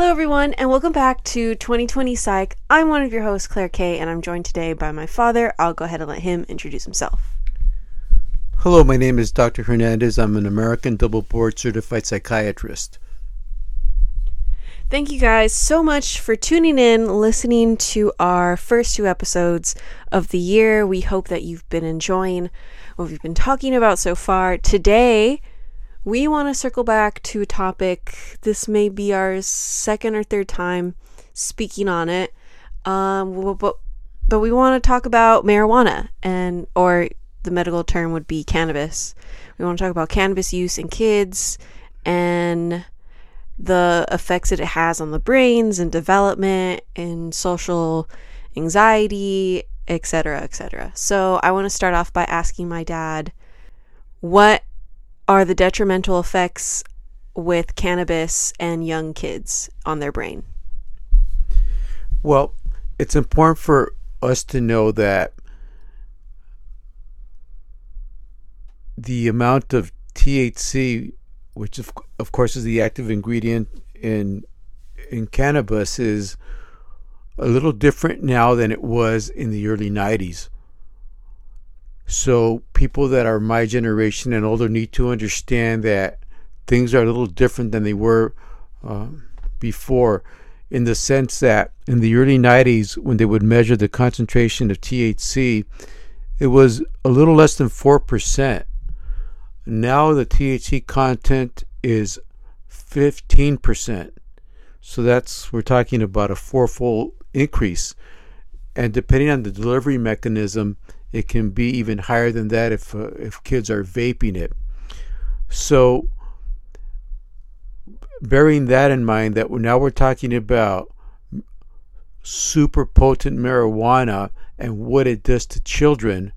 Hello, everyone, and welcome back to 2020 Psych. I'm one of your hosts, Claire Kay, and I'm joined today by my father. I'll go ahead and let him introduce himself. Hello, my name is Dr. Hernandez. I'm an American double board certified psychiatrist. Thank you guys so much for tuning in, listening to our first two episodes of the year. We hope that you've been enjoying what we've been talking about so far. Today, we want to circle back to a topic. This may be our second or third time speaking on it. Um, but but we want to talk about marijuana and or the medical term would be cannabis. We want to talk about cannabis use in kids and the effects that it has on the brains and development and social anxiety, etc., etc. So I want to start off by asking my dad what are the detrimental effects with cannabis and young kids on their brain? Well, it's important for us to know that the amount of THC, which of, of course is the active ingredient in in cannabis, is a little different now than it was in the early 90s. So people that are my generation and older need to understand that things are a little different than they were um, before, in the sense that in the early 90s, when they would measure the concentration of THC, it was a little less than 4%. Now the THC content is 15%. So that's, we're talking about a fourfold increase. And depending on the delivery mechanism, it can be even higher than that if uh, if kids are vaping it. So, bearing that in mind, that now we're talking about super potent marijuana and what it does to children,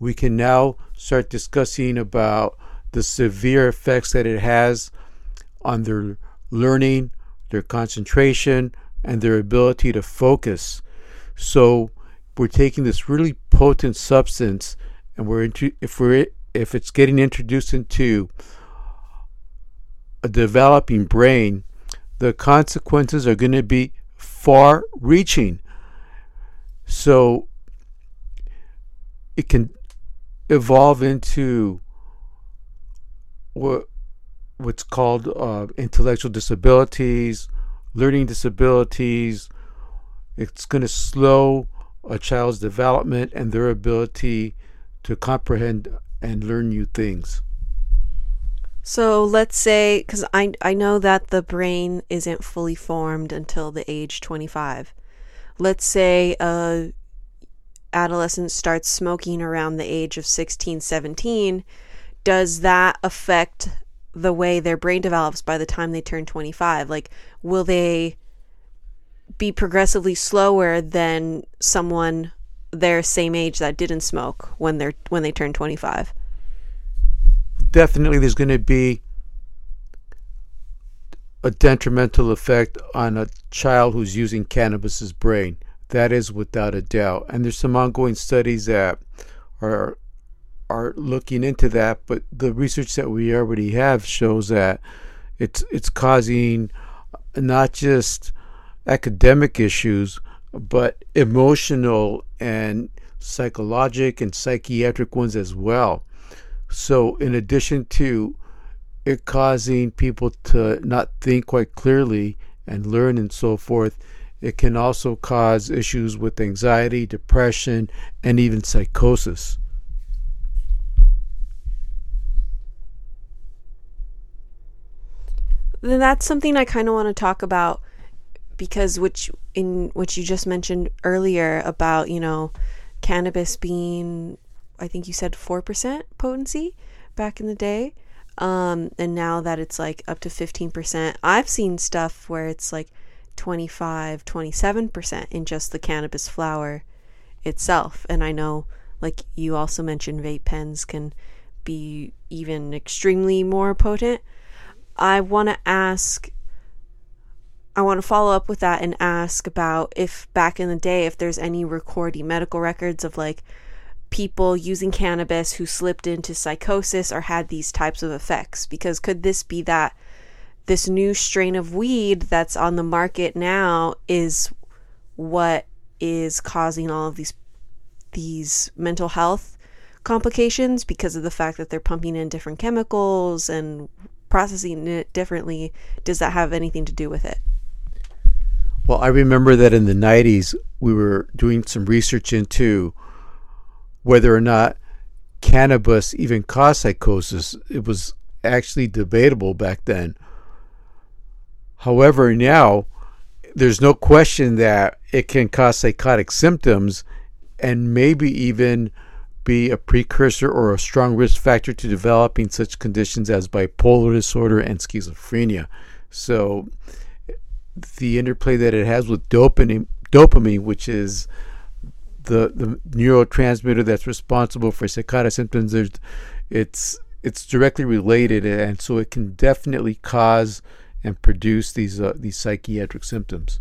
we can now start discussing about the severe effects that it has on their learning, their concentration, and their ability to focus. So, we're taking this really potent substance and we're into, if we're if it's getting introduced into a developing brain the consequences are going to be far reaching so it can evolve into what what's called uh, intellectual disabilities learning disabilities. It's going to slow a child's development and their ability to comprehend and learn new things. So let's say, because I, I know that the brain isn't fully formed until the age 25. Let's say a adolescent starts smoking around the age of 16, 17. Does that affect the way their brain develops by the time they turn 25? Like, will they be progressively slower than someone their same age that didn't smoke when they're when they turn 25 definitely there's going to be a detrimental effect on a child who's using cannabis's brain. That is without a doubt. And there's some ongoing studies that are are looking into that but the research that we already have shows that it's it's causing not just academic issues, but emotional and psychologic and psychiatric ones as well. So, in addition to it causing people to not think quite clearly and learn and so forth, it can also cause issues with anxiety, depression, and even psychosis. Then that's something I kind of want to talk about because which in what you just mentioned earlier about you know cannabis being i think you said 4% potency back in the day um, and now that it's like up to 15% i've seen stuff where it's like 25 27% in just the cannabis flower itself and i know like you also mentioned vape pens can be even extremely more potent. I want to ask I want to follow up with that and ask about if back in the day, if there's any recording medical records of like people using cannabis who slipped into psychosis or had these types of effects. Because could this be that this new strain of weed that's on the market now is what is causing all of these these mental health complications because of the fact that they're pumping in different chemicals and processing it differently does that have anything to do with it well i remember that in the 90s we were doing some research into whether or not cannabis even caused psychosis it was actually debatable back then however now there's no question that it can cause psychotic symptoms and maybe even be a precursor or a strong risk factor to developing such conditions as bipolar disorder and schizophrenia. So, the interplay that it has with dopamine, dopamine, which is the the neurotransmitter that's responsible for psychotic symptoms, it's it's directly related, and so it can definitely cause and produce these uh, these psychiatric symptoms.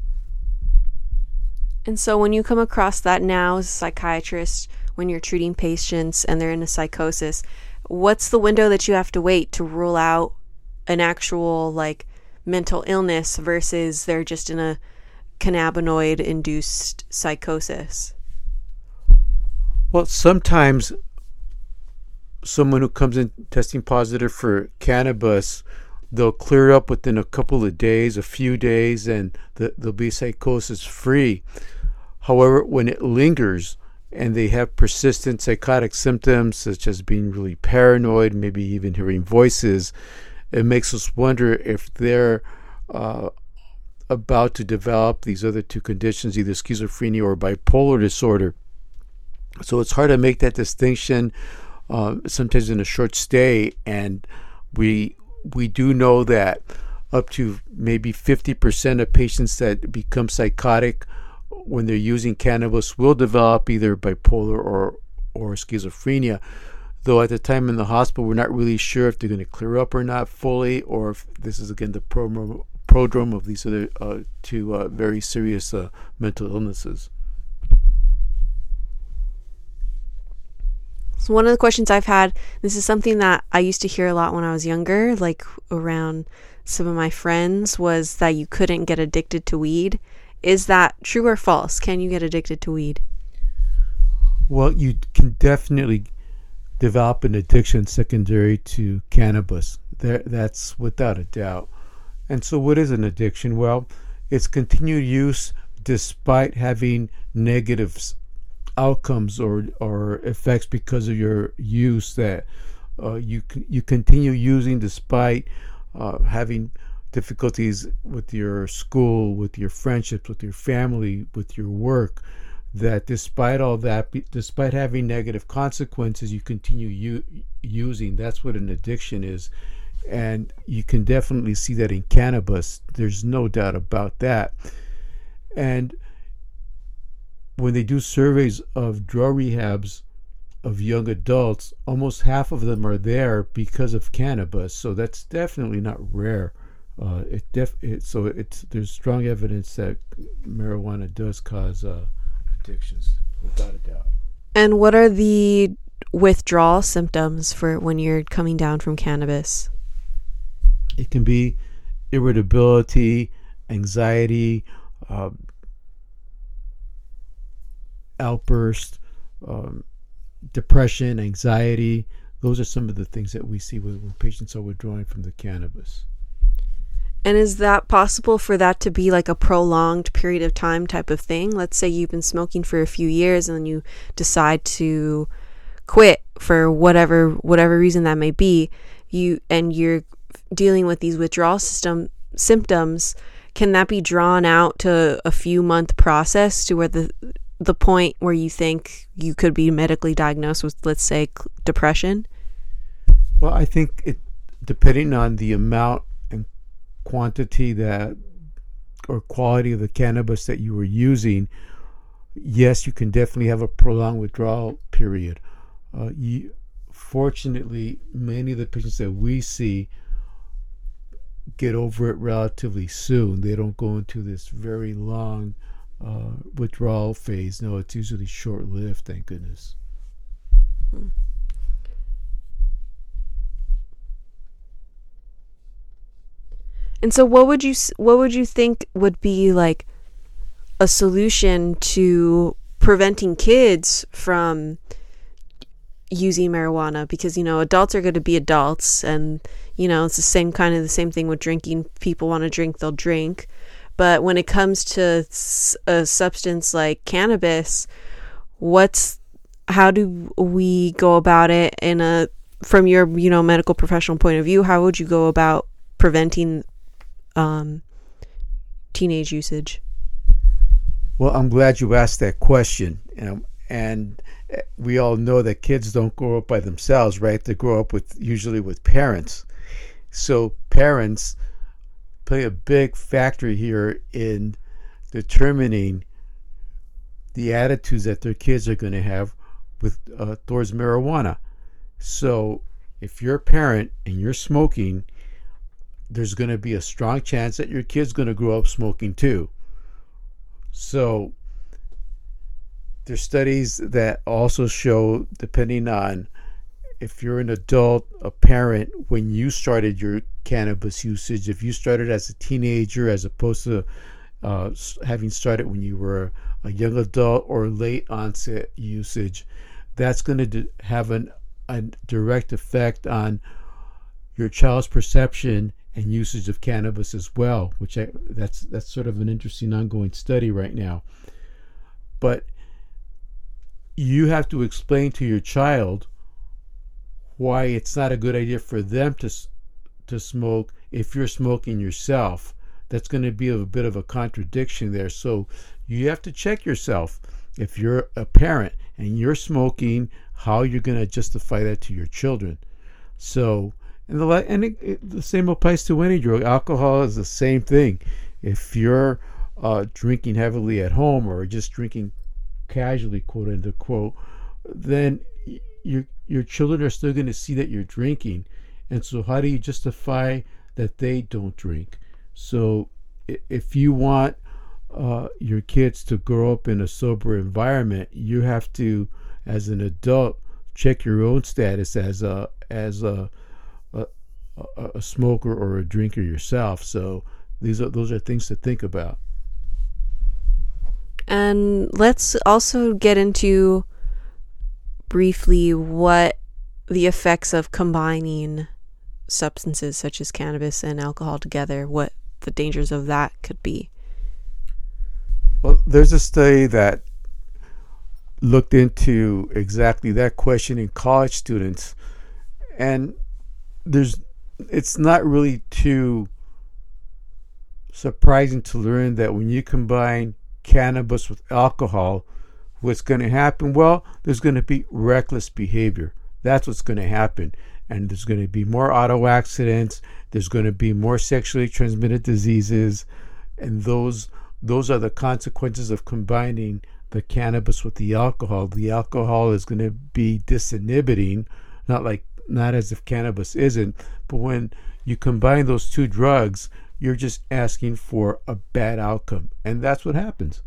And so when you come across that now as a psychiatrist, when you're treating patients and they're in a psychosis, what's the window that you have to wait to rule out an actual like mental illness versus they're just in a cannabinoid induced psychosis? Well, sometimes someone who comes in testing positive for cannabis they'll clear up within a couple of days, a few days, and the, they'll be psychosis free. However, when it lingers and they have persistent psychotic symptoms, such as being really paranoid, maybe even hearing voices, it makes us wonder if they're uh, about to develop these other two conditions, either schizophrenia or bipolar disorder. So it's hard to make that distinction uh, sometimes in a short stay, and we we do know that up to maybe 50% of patients that become psychotic when they're using cannabis will develop either bipolar or, or schizophrenia. Though at the time in the hospital, we're not really sure if they're going to clear up or not fully, or if this is again the prodrome of these other uh, two uh, very serious uh, mental illnesses. So one of the questions I've had, this is something that I used to hear a lot when I was younger, like around some of my friends, was that you couldn't get addicted to weed. Is that true or false? Can you get addicted to weed? Well, you can definitely develop an addiction secondary to cannabis. That's without a doubt. And so, what is an addiction? Well, it's continued use despite having negative outcomes or or effects because of your use that uh, you you continue using despite uh, having difficulties with your school, with your friendships, with your family, with your work. That despite all that, despite having negative consequences, you continue u- using. That's what an addiction is, and you can definitely see that in cannabis. There's no doubt about that, and when they do surveys of drug rehabs of young adults, almost half of them are there because of cannabis. So that's definitely not rare. Uh, it def it, so it's there's strong evidence that marijuana does cause uh, addictions, without a doubt. And what are the withdrawal symptoms for when you're coming down from cannabis? It can be irritability, anxiety, uh, outburst, um, depression, anxiety. Those are some of the things that we see when, when patients are withdrawing from the cannabis. And is that possible for that to be like a prolonged period of time type of thing? Let's say you've been smoking for a few years and then you decide to quit for whatever whatever reason that may be. You and you're dealing with these withdrawal system symptoms. Can that be drawn out to a few month process to where the the point where you think you could be medically diagnosed with, let's say, depression? Well, I think it, depending on the amount quantity that or quality of the cannabis that you were using, yes, you can definitely have a prolonged withdrawal period. Uh, you, fortunately, many of the patients that we see get over it relatively soon. They don't go into this very long uh, withdrawal phase. No, it's usually short lived, thank goodness. Hmm. And so what would you what would you think would be like a solution to preventing kids from using marijuana? Because you know adults are going to be adults and you know it's the same kind of the same thing with drinking. People want to drink they'll drink. But when it comes to a substance like cannabis what's how do we go about it in a from your you know medical professional point of view how would you go about preventing um teenage usage Well, I'm glad you asked that question. And uh, we all know that kids don't grow up by themselves, right? They grow up with usually with parents. So parents play a big factor here in determining the attitudes that their kids are going to have with uh, towards marijuana. So if you're a parent and you're smoking, there's going to be a strong chance that your kid's going to grow up smoking too. So there's studies that also show, depending on if you're an adult, a parent, when you started your cannabis usage, if you started as a teenager as opposed to uh, having started when you were a young adult or late onset usage, that's going to have an, a direct effect on your child's perception and usage of cannabis as well, which I, that's that's sort of an interesting ongoing study right now. But you have to explain to your child why it's not a good idea for them to to smoke if you're smoking yourself. That's going to be a bit of a contradiction there. So you have to check yourself. If you're a parent and you're smoking, how you're going to justify that to your children. So, and the and it, it, the same applies to any drug. Alcohol is the same thing. If you're uh, drinking heavily at home or just drinking casually, quote unquote, then your your children are still going to see that you're drinking, and so how do you justify that they don't drink? So, if you want uh, your kids to grow up in a sober environment, you have to, as an adult, check your own status as a as a a, a- a smoker or a drinker yourself. So these are those are things to think about. And let's also get into briefly what the effects of combining substances such as cannabis and alcohol together, what the dangers of that could be. Well, there's a study that looked into exactly that question in college students, and there's it's not really too surprising to learn that when you combine cannabis with alcohol, what's going to happen? Well, there's going to be reckless behavior. That's what's going to happen. And there's going to be more auto accidents. There's going to be more sexually transmitted diseases. And those those are the consequences of combining the cannabis with the alcohol. The alcohol is going to be disinhibiting, not like not as if cannabis isn't, but when you combine those two drugs, you're just asking for a bad outcome. And that's what happens.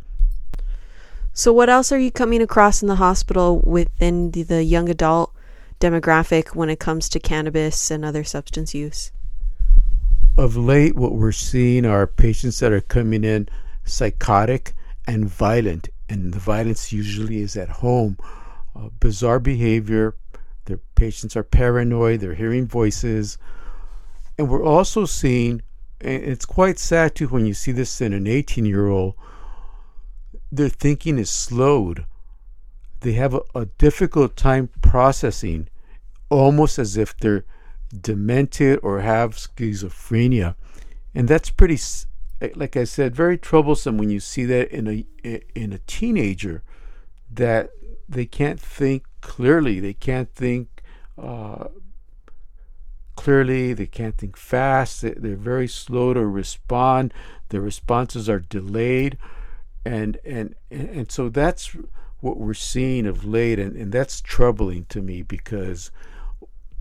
So, what else are you coming across in the hospital within the, the young adult demographic when it comes to cannabis and other substance use? Of late, what we're seeing are patients that are coming in psychotic and violent, and the violence usually is at home. Uh, bizarre behavior. Their patients are paranoid. They're hearing voices, and we're also seeing, and it's quite sad too when you see this in an 18-year-old. Their thinking is slowed. They have a, a difficult time processing, almost as if they're demented or have schizophrenia, and that's pretty eh, like I said, very troublesome when you see that in a eh, in a teenager that they can't think clearly, they can't think uh, clearly, they can't think fast, they- they're very slow to respond. Their responses are delayed, and and and so that's what we're seeing of late, and, and that's troubling to me because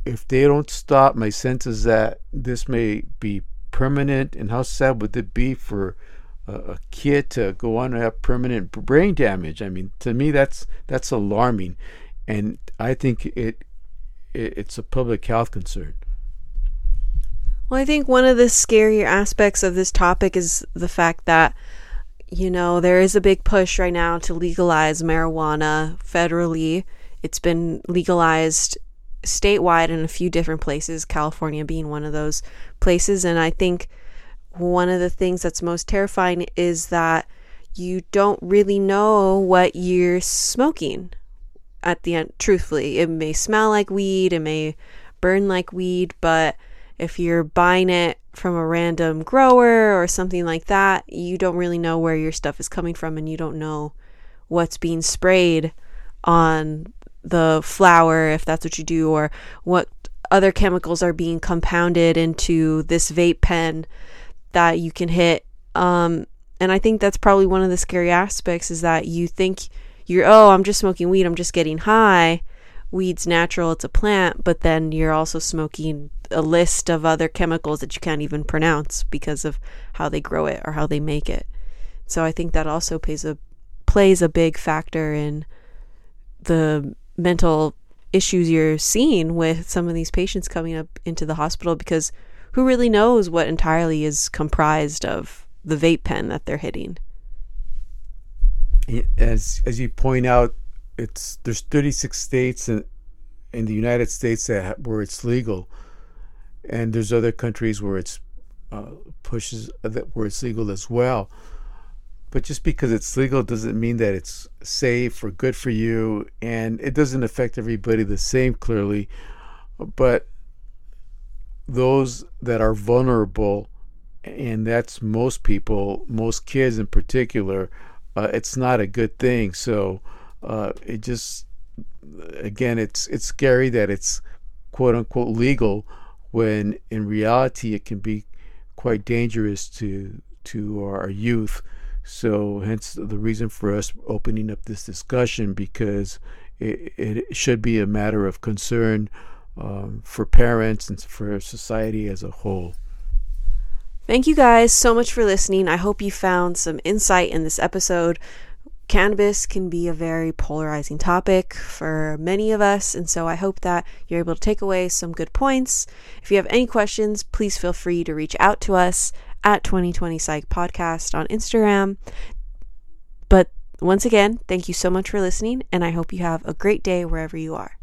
if they don't stop, my sense is that this may be permanent. And how sad would it be for a, a kid to go on to have permanent brain damage? I mean, to me, that's that's alarming, and I think it, it it's a public health concern. Well, I think one of the scarier aspects of this topic is the fact that, you know, there is a big push right now to legalize marijuana federally. It's been legalized statewide in a few different places, California being one of those places. And I think one of the things that's most terrifying is that you don't really know what you're smoking at the end. Truthfully, it may smell like weed, it may burn like weed, but if you're buying it from a random grower or something like that, you don't really know where your stuff is coming from and you don't know what's being sprayed on the flower if that's what you do or what other chemicals are being compounded into this vape pen that you can hit um, and i think that's probably one of the scary aspects is that you think you're oh i'm just smoking weed. I'm just getting high. Weed's natural. It's a plant but then you're also smoking a list of other chemicals that you can't even pronounce because of how they grow it or how they make it. So i think that also plays a plays a big factor in the mental issues you're seeing with some of these patients coming up into the hospital because who really knows what entirely is comprised of the vape pen that they're hitting as as you point out it's there's 36 states in, in the United States that where it's legal. And there's other countries where it's uh, pushes that where it's legal as well. But just because it's legal doesn't mean that it's safe or good for you, and it doesn't affect everybody the same, clearly. But those that are vulnerable, and that's most people, most kids in particular, uh, it's not a good thing. So uh, it just, again, it's it's scary that it's quote unquote legal, when in reality it can be quite dangerous to to our youth. So, hence the reason for us opening up this discussion because it, it should be a matter of concern um, for parents and for society as a whole. Thank you guys so much for listening. I hope you found some insight in this episode. Cannabis can be a very polarizing topic for many of us, and so I hope that you're able to take away some good points. If you have any questions, please feel free to reach out to us at 2020 Psych Podcast on Instagram. But once again, thank you so much for listening, and I hope you have a great day wherever you are.